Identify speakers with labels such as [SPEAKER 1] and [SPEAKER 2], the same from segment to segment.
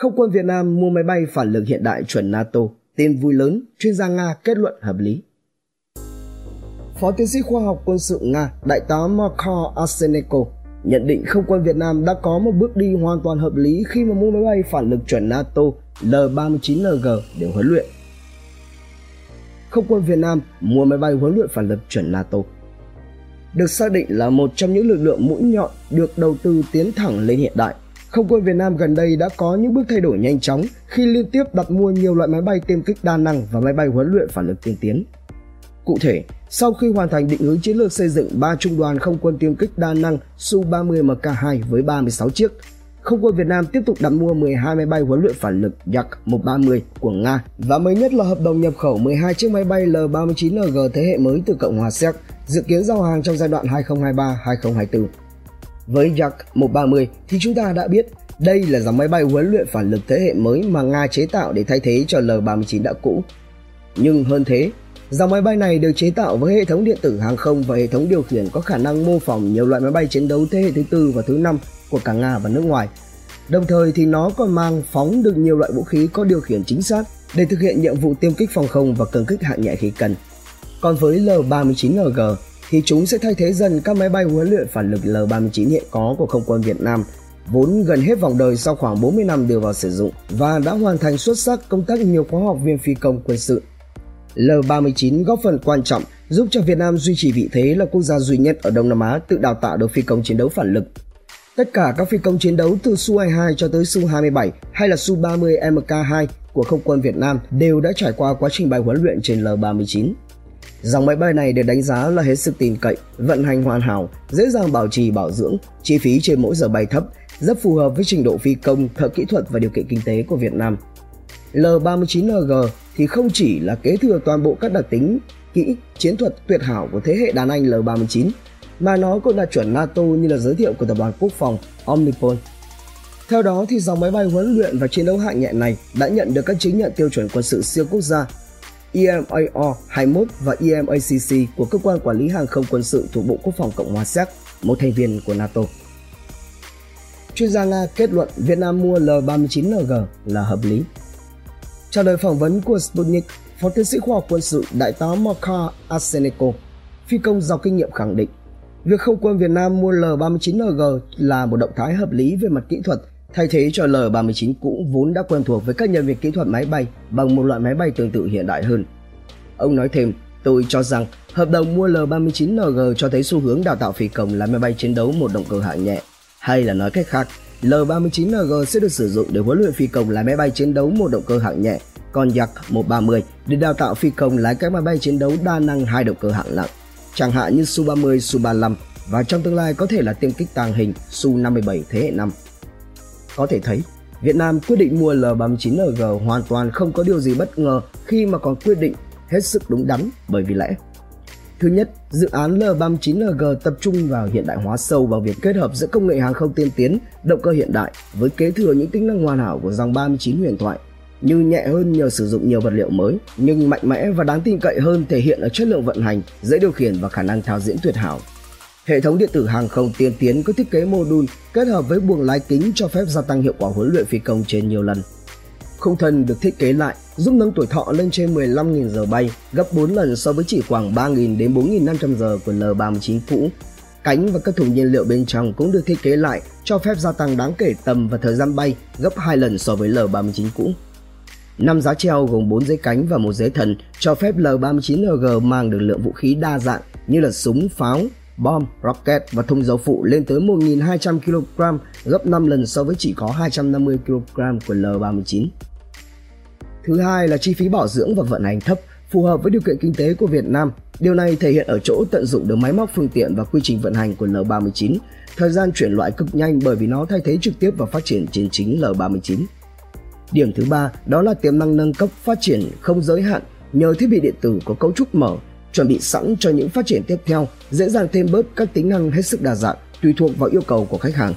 [SPEAKER 1] Không quân Việt Nam mua máy bay phản lực hiện đại chuẩn NATO, tin vui lớn, chuyên gia Nga kết luận hợp lý. Phó tiến sĩ khoa học quân sự Nga, Đại tá Marko Arsenenko nhận định không quân Việt Nam đã có một bước đi hoàn toàn hợp lý khi mà mua máy bay phản lực chuẩn NATO L-39NG để huấn luyện. Không quân Việt Nam mua máy bay huấn luyện phản lực chuẩn NATO được xác định là một trong những lực lượng mũi nhọn được đầu tư tiến thẳng lên hiện đại. Không quân Việt Nam gần đây đã có những bước thay đổi nhanh chóng khi liên tiếp đặt mua nhiều loại máy bay tiêm kích đa năng và máy bay huấn luyện phản lực tiên tiến. Cụ thể, sau khi hoàn thành định hướng chiến lược xây dựng 3 trung đoàn không quân tiêm kích đa năng Su-30 Mk2 với 36 chiếc, không quân Việt Nam tiếp tục đặt mua 12 máy bay huấn luyện phản lực Yak-130 của Nga và mới nhất là hợp đồng nhập khẩu 12 chiếc máy bay L-39NG thế hệ mới từ Cộng hòa Séc, dự kiến giao hàng trong giai đoạn 2023-2024. Với Yak-130 thì chúng ta đã biết đây là dòng máy bay huấn luyện phản lực thế hệ mới mà Nga chế tạo để thay thế cho L-39 đã cũ. Nhưng hơn thế, Dòng máy bay này được chế tạo với hệ thống điện tử hàng không và hệ thống điều khiển có khả năng mô phỏng nhiều loại máy bay chiến đấu thế hệ thứ tư và thứ năm của cả Nga và nước ngoài. Đồng thời thì nó còn mang phóng được nhiều loại vũ khí có điều khiển chính xác để thực hiện nhiệm vụ tiêm kích phòng không và cường kích hạng nhẹ khi cần. Còn với L-39NG thì chúng sẽ thay thế dần các máy bay huấn luyện phản lực L-39 hiện có của không quân Việt Nam, vốn gần hết vòng đời sau khoảng 40 năm đưa vào sử dụng và đã hoàn thành xuất sắc công tác nhiều khóa học viên phi công quân sự L-39 góp phần quan trọng giúp cho Việt Nam duy trì vị thế là quốc gia duy nhất ở Đông Nam Á tự đào tạo được phi công chiến đấu phản lực. Tất cả các phi công chiến đấu từ Su-22 cho tới Su-27 hay là Su-30 MK2 của không quân Việt Nam đều đã trải qua quá trình bài huấn luyện trên L-39. Dòng máy bay này được đánh giá là hết sức tin cậy, vận hành hoàn hảo, dễ dàng bảo trì bảo dưỡng, chi phí trên mỗi giờ bay thấp, rất phù hợp với trình độ phi công, thợ kỹ thuật và điều kiện kinh tế của Việt Nam. L-39NG thì không chỉ là kế thừa toàn bộ các đặc tính kỹ chiến thuật tuyệt hảo của thế hệ đàn anh L-39 mà nó cũng đạt chuẩn NATO như là giới thiệu của tập đoàn quốc phòng Omnipol. Theo đó thì dòng máy bay huấn luyện và chiến đấu hạng nhẹ này đã nhận được các chứng nhận tiêu chuẩn quân sự siêu quốc gia EMAO 21 và EMACC của cơ quan quản lý hàng không quân sự thuộc Bộ Quốc phòng Cộng hòa Séc, một thành viên của NATO. Chuyên gia Nga kết luận Việt Nam mua L-39NG là hợp lý Trả lời phỏng vấn của Sputnik, Phó tiến sĩ khoa học quân sự Đại tá Marka Arseneko, phi công giàu kinh nghiệm khẳng định, việc không quân Việt Nam mua L-39NG là một động thái hợp lý về mặt kỹ thuật, thay thế cho L-39 cũ vốn đã quen thuộc với các nhân viên kỹ thuật máy bay bằng một loại máy bay tương tự hiện đại hơn. Ông nói thêm, tôi cho rằng hợp đồng mua L-39NG cho thấy xu hướng đào tạo phi công là máy bay chiến đấu một động cơ hạng nhẹ, hay là nói cách khác, L-39NG sẽ được sử dụng để huấn luyện phi công lái máy bay chiến đấu một động cơ hạng nhẹ, còn Yak-130 để đào tạo phi công lái các máy bay chiến đấu đa năng hai động cơ hạng nặng, chẳng hạn như Su-30, Su-35 và trong tương lai có thể là tiêm kích tàng hình Su-57 thế hệ 5. Có thể thấy, Việt Nam quyết định mua L-39NG hoàn toàn không có điều gì bất ngờ khi mà còn quyết định hết sức đúng đắn bởi vì lẽ Thứ nhất, dự án L39NG tập trung vào hiện đại hóa sâu vào việc kết hợp giữa công nghệ hàng không tiên tiến, động cơ hiện đại với kế thừa những tính năng hoàn hảo của dòng 39 huyền thoại như nhẹ hơn nhờ sử dụng nhiều vật liệu mới nhưng mạnh mẽ và đáng tin cậy hơn thể hiện ở chất lượng vận hành, dễ điều khiển và khả năng thao diễn tuyệt hảo. Hệ thống điện tử hàng không tiên tiến có thiết kế mô đun kết hợp với buồng lái kính cho phép gia tăng hiệu quả huấn luyện phi công trên nhiều lần. Khung thân được thiết kế lại giúp nâng tuổi thọ lên trên 15.000 giờ bay, gấp 4 lần so với chỉ khoảng 3.000 đến 4.500 giờ của L39 cũ. Cánh và các thùng nhiên liệu bên trong cũng được thiết kế lại cho phép gia tăng đáng kể tầm và thời gian bay gấp 2 lần so với L39 cũ. Năm giá treo gồm 4 dây cánh và một dây thần cho phép L39NG mang được lượng vũ khí đa dạng như là súng, pháo, bom, rocket và thùng dầu phụ lên tới 1.200 kg, gấp 5 lần so với chỉ có 250 kg của L39. Thứ hai là chi phí bảo dưỡng và vận hành thấp, phù hợp với điều kiện kinh tế của Việt Nam. Điều này thể hiện ở chỗ tận dụng được máy móc phương tiện và quy trình vận hành của L39, thời gian chuyển loại cực nhanh bởi vì nó thay thế trực tiếp và phát triển trên chính L39. Điểm thứ ba đó là tiềm năng nâng cấp phát triển không giới hạn nhờ thiết bị điện tử có cấu trúc mở, chuẩn bị sẵn cho những phát triển tiếp theo, dễ dàng thêm bớt các tính năng hết sức đa dạng tùy thuộc vào yêu cầu của khách hàng.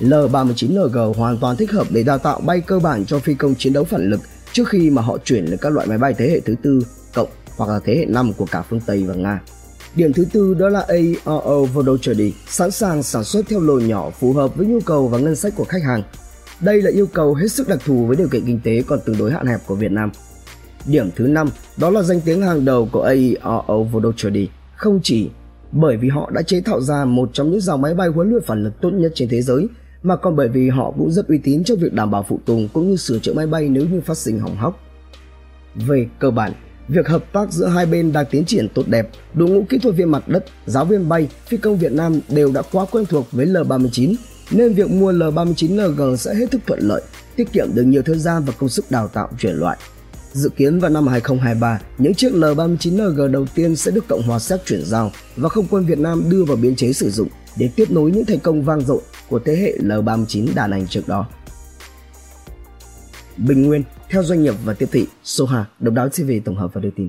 [SPEAKER 1] L39NG hoàn toàn thích hợp để đào tạo bay cơ bản cho phi công chiến đấu phản lực trước khi mà họ chuyển lên các loại máy bay thế hệ thứ tư cộng hoặc là thế hệ 5 của cả phương Tây và Nga. Điểm thứ tư đó là ARO Vodochardy, sẵn sàng sản xuất theo lô nhỏ phù hợp với nhu cầu và ngân sách của khách hàng. Đây là yêu cầu hết sức đặc thù với điều kiện kinh tế còn tương đối hạn hẹp của Việt Nam. Điểm thứ năm đó là danh tiếng hàng đầu của AERO Vodochody không chỉ bởi vì họ đã chế tạo ra một trong những dòng máy bay huấn luyện phản lực tốt nhất trên thế giới mà còn bởi vì họ cũng rất uy tín trong việc đảm bảo phụ tùng cũng như sửa chữa máy bay nếu như phát sinh hỏng hóc. Về cơ bản, việc hợp tác giữa hai bên đang tiến triển tốt đẹp, đội ngũ kỹ thuật viên mặt đất, giáo viên bay, phi công Việt Nam đều đã quá quen thuộc với L-39 nên việc mua L-39NG sẽ hết sức thuận lợi, tiết kiệm được nhiều thời gian và công sức đào tạo chuyển loại. Dự kiến vào năm 2023, những chiếc L-39NG đầu tiên sẽ được Cộng hòa Séc chuyển giao và không quân Việt Nam đưa vào biên chế sử dụng để tiếp nối những thành công vang dội của thế hệ L-39 đàn anh trước đó. Bình Nguyên, theo doanh nghiệp và tiếp thị, Soha, Độc đáo TV tổng hợp và đưa tin.